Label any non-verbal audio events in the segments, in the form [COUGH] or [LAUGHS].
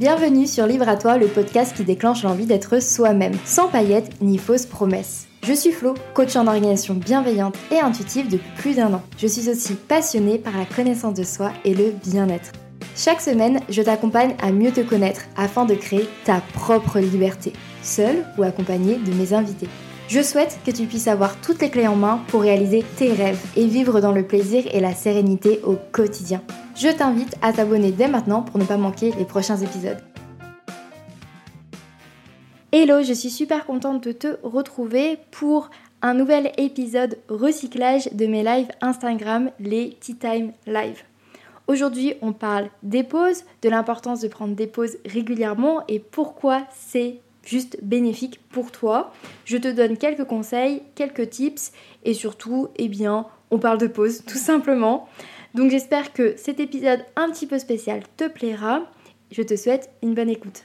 Bienvenue sur Livre à toi, le podcast qui déclenche l'envie d'être soi-même, sans paillettes ni fausses promesses. Je suis Flo, coach en organisation bienveillante et intuitive depuis plus d'un an. Je suis aussi passionnée par la connaissance de soi et le bien-être. Chaque semaine, je t'accompagne à mieux te connaître afin de créer ta propre liberté, seule ou accompagnée de mes invités. Je souhaite que tu puisses avoir toutes les clés en main pour réaliser tes rêves et vivre dans le plaisir et la sérénité au quotidien je t'invite à t'abonner dès maintenant pour ne pas manquer les prochains épisodes. Hello, je suis super contente de te retrouver pour un nouvel épisode recyclage de mes lives Instagram, les Tea Time Live. Aujourd'hui, on parle des pauses, de l'importance de prendre des pauses régulièrement et pourquoi c'est juste bénéfique pour toi. Je te donne quelques conseils, quelques tips et surtout, eh bien, on parle de pause [LAUGHS] tout simplement. Donc j'espère que cet épisode un petit peu spécial te plaira. Je te souhaite une bonne écoute.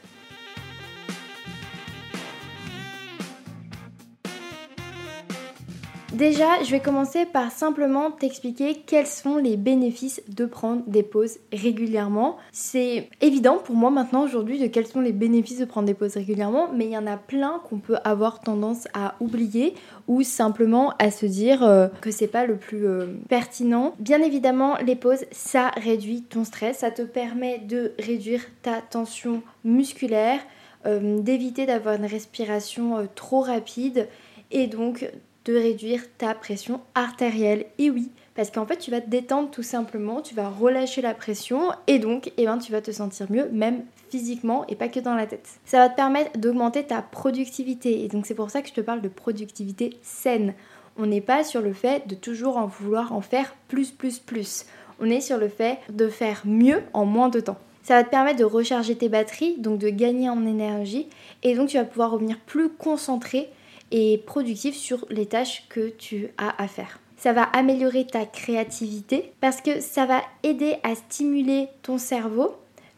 Déjà, je vais commencer par simplement t'expliquer quels sont les bénéfices de prendre des pauses régulièrement. C'est évident pour moi maintenant aujourd'hui de quels sont les bénéfices de prendre des pauses régulièrement, mais il y en a plein qu'on peut avoir tendance à oublier ou simplement à se dire euh, que c'est pas le plus euh, pertinent. Bien évidemment, les pauses, ça réduit ton stress, ça te permet de réduire ta tension musculaire, euh, d'éviter d'avoir une respiration trop rapide et donc de réduire ta pression artérielle. Et oui, parce qu'en fait, tu vas te détendre tout simplement, tu vas relâcher la pression et donc, eh ben, tu vas te sentir mieux, même physiquement et pas que dans la tête. Ça va te permettre d'augmenter ta productivité et donc c'est pour ça que je te parle de productivité saine. On n'est pas sur le fait de toujours en vouloir en faire plus, plus, plus. On est sur le fait de faire mieux en moins de temps. Ça va te permettre de recharger tes batteries, donc de gagner en énergie, et donc tu vas pouvoir revenir plus concentré et productif sur les tâches que tu as à faire. Ça va améliorer ta créativité parce que ça va aider à stimuler ton cerveau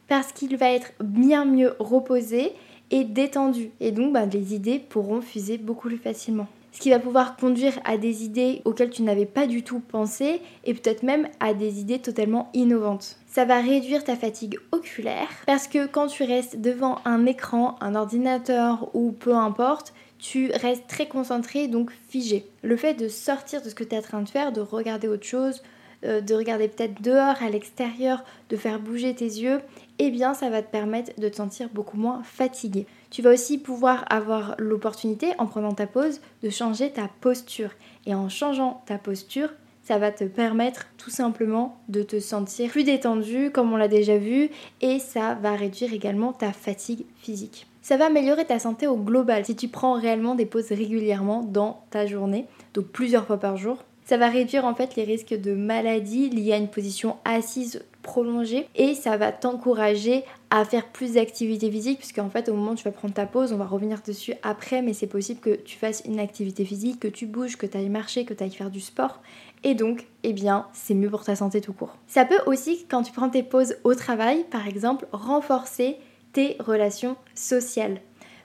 parce qu'il va être bien mieux reposé et détendu. Et donc, bah, les idées pourront fuser beaucoup plus facilement. Ce qui va pouvoir conduire à des idées auxquelles tu n'avais pas du tout pensé et peut-être même à des idées totalement innovantes. Ça va réduire ta fatigue oculaire parce que quand tu restes devant un écran, un ordinateur ou peu importe, tu restes très concentré, donc figé. Le fait de sortir de ce que tu es en train de faire, de regarder autre chose, euh, de regarder peut-être dehors, à l'extérieur, de faire bouger tes yeux, eh bien ça va te permettre de te sentir beaucoup moins fatigué. Tu vas aussi pouvoir avoir l'opportunité, en prenant ta pause, de changer ta posture. Et en changeant ta posture, ça va te permettre tout simplement de te sentir plus détendu, comme on l'a déjà vu, et ça va réduire également ta fatigue physique. Ça va améliorer ta santé au global si tu prends réellement des pauses régulièrement dans ta journée, donc plusieurs fois par jour. Ça va réduire en fait les risques de maladies liées à une position assise prolongée et ça va t'encourager à faire plus d'activité physique puisqu'en fait au moment où tu vas prendre ta pause, on va revenir dessus après mais c'est possible que tu fasses une activité physique, que tu bouges, que tu ailles marcher, que tu ailles faire du sport et donc eh bien c'est mieux pour ta santé tout court. Ça peut aussi quand tu prends tes pauses au travail par exemple renforcer tes relations sociales.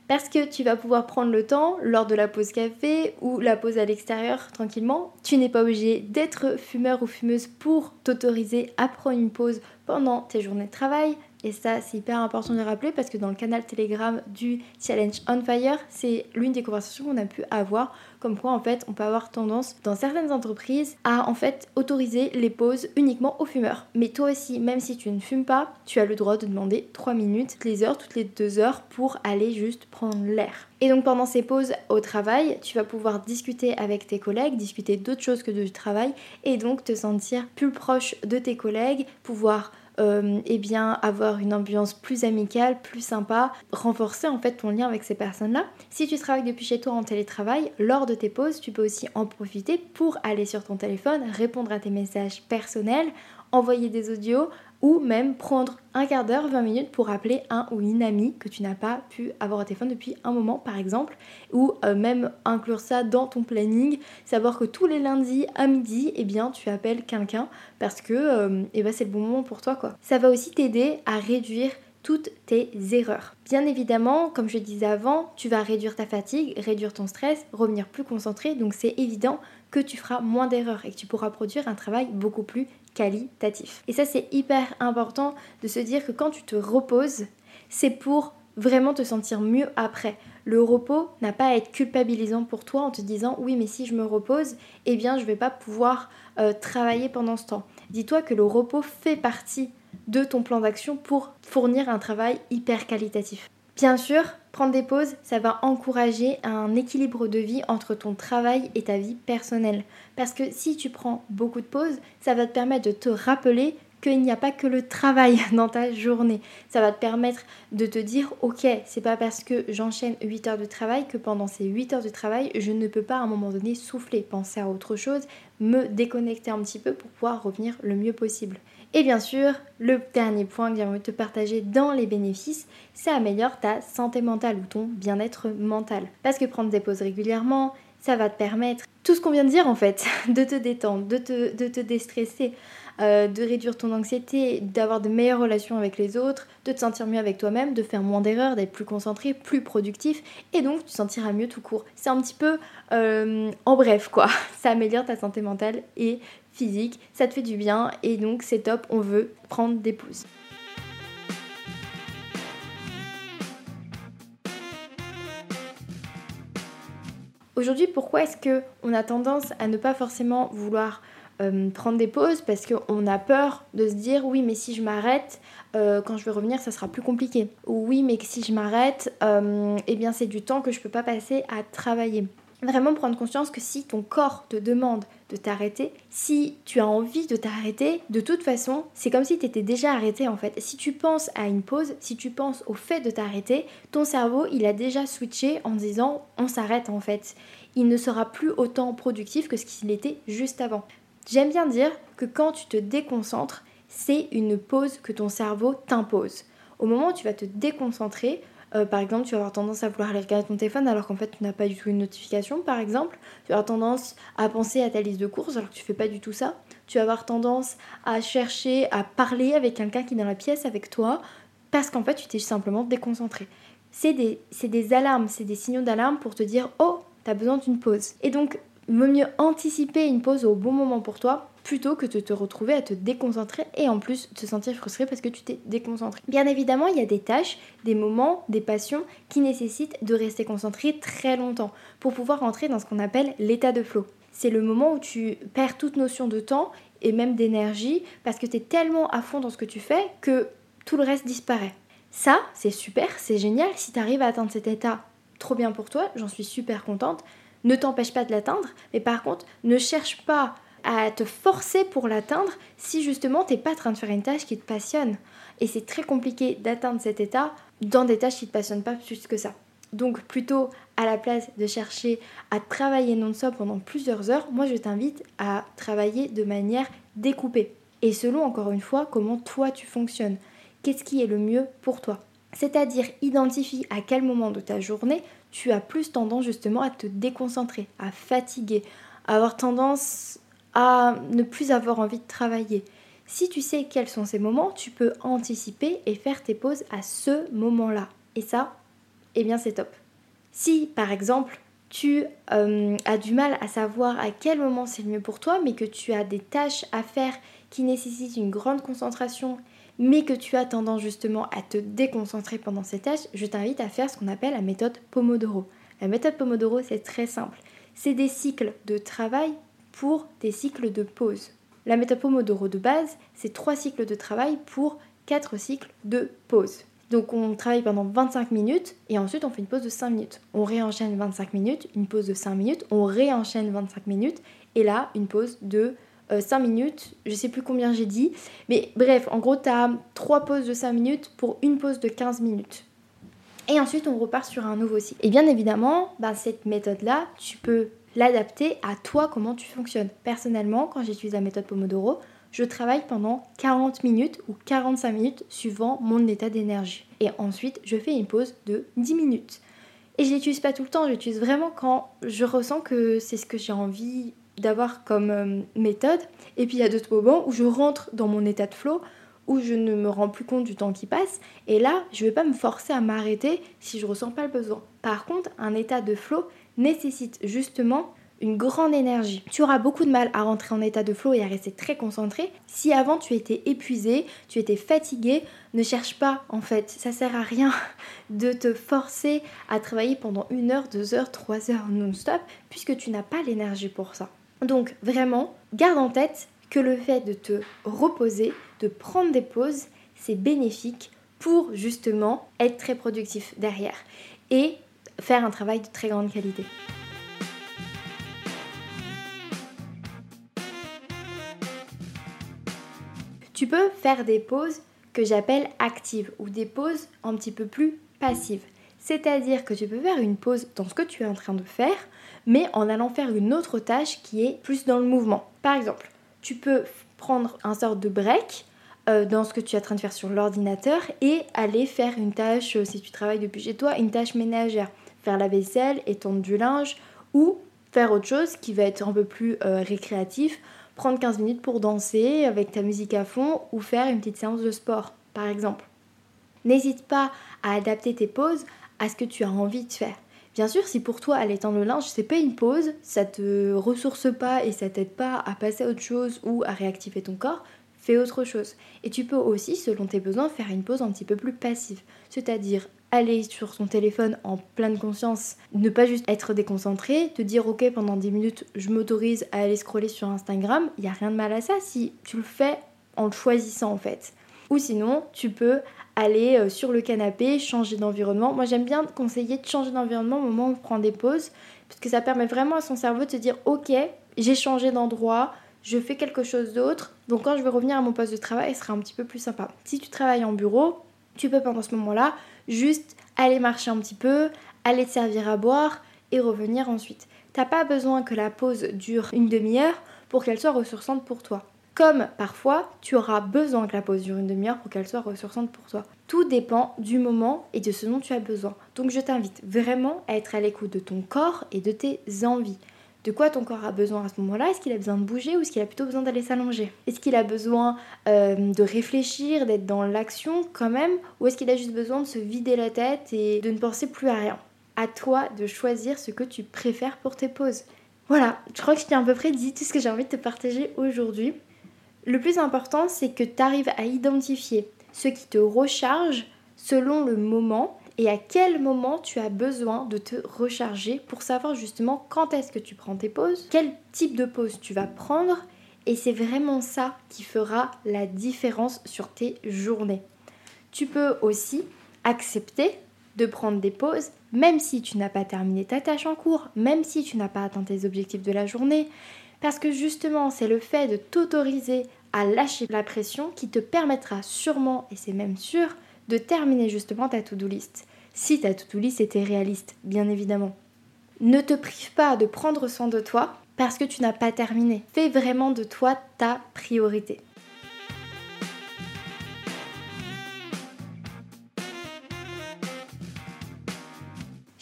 Parce que tu vas pouvoir prendre le temps lors de la pause café ou la pause à l'extérieur tranquillement. Tu n'es pas obligé d'être fumeur ou fumeuse pour t'autoriser à prendre une pause pendant tes journées de travail. Et ça, c'est hyper important de rappeler parce que dans le canal Telegram du Challenge on Fire, c'est l'une des conversations qu'on a pu avoir. Comme quoi, en fait, on peut avoir tendance dans certaines entreprises à en fait autoriser les pauses uniquement aux fumeurs. Mais toi aussi, même si tu ne fumes pas, tu as le droit de demander 3 minutes toutes les heures, toutes les 2 heures pour aller juste prendre l'air. Et donc pendant ces pauses au travail, tu vas pouvoir discuter avec tes collègues, discuter d'autres choses que du travail et donc te sentir plus proche de tes collègues, pouvoir euh, eh bien avoir une ambiance plus amicale, plus sympa, renforcer en fait ton lien avec ces personnes-là. Si tu travailles depuis chez toi en télétravail, lors de tes pauses, tu peux aussi en profiter pour aller sur ton téléphone, répondre à tes messages personnels, envoyer des audios, ou même prendre un quart d'heure, 20 minutes pour appeler un ou une amie que tu n'as pas pu avoir au téléphone depuis un moment par exemple, ou euh, même inclure ça dans ton planning, savoir que tous les lundis à midi, eh bien tu appelles quelqu'un parce que euh, eh ben, c'est le bon moment pour toi quoi. Ça va aussi t'aider à réduire toutes tes erreurs. Bien évidemment, comme je disais avant, tu vas réduire ta fatigue, réduire ton stress, revenir plus concentré, donc c'est évident que tu feras moins d'erreurs et que tu pourras produire un travail beaucoup plus qualitatif. Et ça, c'est hyper important de se dire que quand tu te reposes, c'est pour vraiment te sentir mieux après. Le repos n'a pas à être culpabilisant pour toi en te disant oui mais si je me repose, eh bien je vais pas pouvoir euh, travailler pendant ce temps. Dis-toi que le repos fait partie de ton plan d'action pour fournir un travail hyper qualitatif. Bien sûr, prendre des pauses, ça va encourager un équilibre de vie entre ton travail et ta vie personnelle. Parce que si tu prends beaucoup de pauses, ça va te permettre de te rappeler qu'il n'y a pas que le travail [LAUGHS] dans ta journée. Ça va te permettre de te dire, ok, c'est pas parce que j'enchaîne 8 heures de travail que pendant ces 8 heures de travail, je ne peux pas à un moment donné souffler, penser à autre chose, me déconnecter un petit peu pour pouvoir revenir le mieux possible. Et bien sûr, le dernier point que j'aimerais te partager dans les bénéfices, c'est améliorer ta santé mentale ou ton bien-être mental. Parce que prendre des pauses régulièrement, ça va te permettre tout ce qu'on vient de dire en fait, [LAUGHS] de te détendre, de te, de te déstresser, euh, de réduire ton anxiété, d'avoir de meilleures relations avec les autres, de te sentir mieux avec toi-même, de faire moins d'erreurs, d'être plus concentré, plus productif et donc tu te sentiras mieux tout court. C'est un petit peu euh, en bref quoi, [LAUGHS] ça améliore ta santé mentale et physique, ça te fait du bien et donc c'est top, on veut prendre des pauses. Aujourd'hui, pourquoi est-ce que on a tendance à ne pas forcément vouloir euh, prendre des pauses parce qu'on a peur de se dire oui mais si je m'arrête euh, quand je vais revenir ça sera plus compliqué ou oui mais si je m'arrête euh, eh bien c'est du temps que je peux pas passer à travailler vraiment prendre conscience que si ton corps te demande de t'arrêter, si tu as envie de t'arrêter, de toute façon, c'est comme si tu étais déjà arrêté en fait. Si tu penses à une pause, si tu penses au fait de t'arrêter, ton cerveau, il a déjà switché en disant on s'arrête en fait. Il ne sera plus autant productif que ce qu'il était juste avant. J'aime bien dire que quand tu te déconcentres, c'est une pause que ton cerveau t'impose. Au moment où tu vas te déconcentrer, euh, par exemple, tu vas avoir tendance à vouloir aller regarder ton téléphone alors qu'en fait tu n'as pas du tout une notification, par exemple. Tu vas avoir tendance à penser à ta liste de courses alors que tu fais pas du tout ça. Tu vas avoir tendance à chercher à parler avec quelqu'un qui est dans la pièce avec toi parce qu'en fait tu t'es simplement déconcentré. C'est des, des alarmes, c'est des signaux d'alarme pour te dire oh, tu as besoin d'une pause. Et donc, vaut mieux anticiper une pause au bon moment pour toi plutôt que de te retrouver à te déconcentrer et en plus te sentir frustré parce que tu t'es déconcentré. Bien évidemment, il y a des tâches, des moments, des passions qui nécessitent de rester concentré très longtemps pour pouvoir entrer dans ce qu'on appelle l'état de flow. C'est le moment où tu perds toute notion de temps et même d'énergie parce que tu es tellement à fond dans ce que tu fais que tout le reste disparaît. Ça, c'est super, c'est génial. Si tu arrives à atteindre cet état, trop bien pour toi, j'en suis super contente. Ne t'empêche pas de l'atteindre, mais par contre, ne cherche pas à te forcer pour l'atteindre si justement t'es pas en train de faire une tâche qui te passionne. Et c'est très compliqué d'atteindre cet état dans des tâches qui te passionnent pas plus que ça. Donc plutôt à la place de chercher à travailler non-stop pendant plusieurs heures, moi je t'invite à travailler de manière découpée. Et selon encore une fois comment toi tu fonctionnes. Qu'est-ce qui est le mieux pour toi? C'est-à-dire identifie à quel moment de ta journée tu as plus tendance justement à te déconcentrer, à fatiguer, à avoir tendance à ne plus avoir envie de travailler. Si tu sais quels sont ces moments, tu peux anticiper et faire tes pauses à ce moment-là. Et ça, eh bien c'est top. Si par exemple tu euh, as du mal à savoir à quel moment c'est le mieux pour toi, mais que tu as des tâches à faire qui nécessitent une grande concentration, mais que tu as tendance justement à te déconcentrer pendant ces tâches, je t'invite à faire ce qu'on appelle la méthode Pomodoro. La méthode Pomodoro, c'est très simple. C'est des cycles de travail pour des cycles de pause. La méthode Pomodoro de base, c'est 3 cycles de travail pour 4 cycles de pause. Donc on travaille pendant 25 minutes et ensuite on fait une pause de 5 minutes. On réenchaîne 25 minutes, une pause de 5 minutes, on réenchaîne 25 minutes et là une pause de 5 euh, minutes, je sais plus combien j'ai dit, mais bref, en gros tu as 3 pauses de 5 minutes pour une pause de 15 minutes. Et ensuite on repart sur un nouveau cycle. Et bien évidemment, bah, cette méthode-là, tu peux l'adapter à toi, comment tu fonctionnes. Personnellement, quand j'utilise la méthode Pomodoro, je travaille pendant 40 minutes ou 45 minutes suivant mon état d'énergie. Et ensuite, je fais une pause de 10 minutes. Et je l'utilise pas tout le temps, j'utilise vraiment quand je ressens que c'est ce que j'ai envie d'avoir comme euh, méthode. Et puis il y a d'autres moments où je rentre dans mon état de flow, où je ne me rends plus compte du temps qui passe. Et là, je ne vais pas me forcer à m'arrêter si je ressens pas le besoin. Par contre, un état de flow, nécessite justement une grande énergie. Tu auras beaucoup de mal à rentrer en état de flow et à rester très concentré. Si avant tu étais épuisé, tu étais fatigué, ne cherche pas en fait, ça sert à rien [LAUGHS] de te forcer à travailler pendant une heure, deux heures, trois heures non-stop puisque tu n'as pas l'énergie pour ça. Donc vraiment, garde en tête que le fait de te reposer, de prendre des pauses, c'est bénéfique pour justement être très productif derrière et faire un travail de très grande qualité. Tu peux faire des pauses que j'appelle actives ou des pauses un petit peu plus passives. C'est-à-dire que tu peux faire une pause dans ce que tu es en train de faire, mais en allant faire une autre tâche qui est plus dans le mouvement. Par exemple, tu peux prendre un sort de break euh, dans ce que tu es en train de faire sur l'ordinateur et aller faire une tâche, euh, si tu travailles depuis chez toi, une tâche ménagère. Faire la vaisselle, étendre du linge ou faire autre chose qui va être un peu plus euh, récréatif, prendre 15 minutes pour danser avec ta musique à fond ou faire une petite séance de sport par exemple. N'hésite pas à adapter tes pauses ce que tu as envie de faire. Bien sûr, si pour toi aller étendre le linge, c'est pas une pause, ça te ressource pas et ça t'aide pas à passer à autre chose ou à réactiver ton corps, fais autre chose. Et tu peux aussi, selon tes besoins, faire une pause un petit peu plus passive. C'est-à-dire aller sur ton téléphone en pleine conscience, ne pas juste être déconcentré, te dire ok pendant 10 minutes je m'autorise à aller scroller sur Instagram, il n'y a rien de mal à ça si tu le fais en le choisissant en fait. Ou sinon, tu peux aller euh, sur le canapé, changer d'environnement. Moi, j'aime bien conseiller de changer d'environnement au moment où on prend des pauses, parce que ça permet vraiment à son cerveau de se dire Ok, j'ai changé d'endroit, je fais quelque chose d'autre, donc quand je vais revenir à mon poste de travail, ce sera un petit peu plus sympa. Si tu travailles en bureau, tu peux pendant ce moment-là juste aller marcher un petit peu, aller te servir à boire et revenir ensuite. T'as pas besoin que la pause dure une demi-heure pour qu'elle soit ressourçante pour toi. Comme parfois, tu auras besoin que la pause dure une demi-heure pour qu'elle soit ressourçante pour toi. Tout dépend du moment et de ce dont tu as besoin. Donc je t'invite vraiment à être à l'écoute de ton corps et de tes envies. De quoi ton corps a besoin à ce moment-là? Est-ce qu'il a besoin de bouger ou est-ce qu'il a plutôt besoin d'aller s'allonger? Est-ce qu'il a besoin euh, de réfléchir, d'être dans l'action quand même Ou est-ce qu'il a juste besoin de se vider la tête et de ne penser plus à rien? À toi de choisir ce que tu préfères pour tes pauses. Voilà, je crois que je t'ai à peu près dit tout ce que j'ai envie de te partager aujourd'hui. Le plus important, c'est que tu arrives à identifier ce qui te recharge selon le moment et à quel moment tu as besoin de te recharger pour savoir justement quand est-ce que tu prends tes pauses, quel type de pause tu vas prendre et c'est vraiment ça qui fera la différence sur tes journées. Tu peux aussi accepter de prendre des pauses même si tu n'as pas terminé ta tâche en cours, même si tu n'as pas atteint tes objectifs de la journée, parce que justement, c'est le fait de t'autoriser à lâcher la pression qui te permettra sûrement, et c'est même sûr, de terminer justement ta to-do list. Si ta to-do list était réaliste, bien évidemment. Ne te prive pas de prendre soin de toi parce que tu n'as pas terminé. Fais vraiment de toi ta priorité.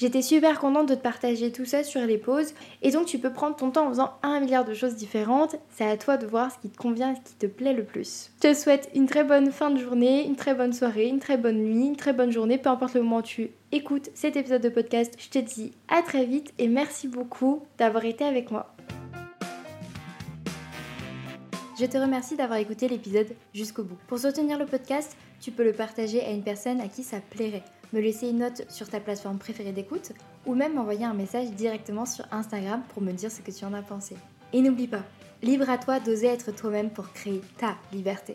J'étais super contente de te partager tout ça sur les pauses. Et donc tu peux prendre ton temps en faisant un milliard de choses différentes. C'est à toi de voir ce qui te convient, ce qui te plaît le plus. Je te souhaite une très bonne fin de journée, une très bonne soirée, une très bonne nuit, une très bonne journée, peu importe le moment où tu écoutes cet épisode de podcast. Je te dis à très vite et merci beaucoup d'avoir été avec moi. Je te remercie d'avoir écouté l'épisode jusqu'au bout. Pour soutenir le podcast, tu peux le partager à une personne à qui ça plairait me laisser une note sur ta plateforme préférée d'écoute ou même m'envoyer un message directement sur Instagram pour me dire ce que tu en as pensé. Et n'oublie pas, libre à toi d'oser être toi-même pour créer ta liberté.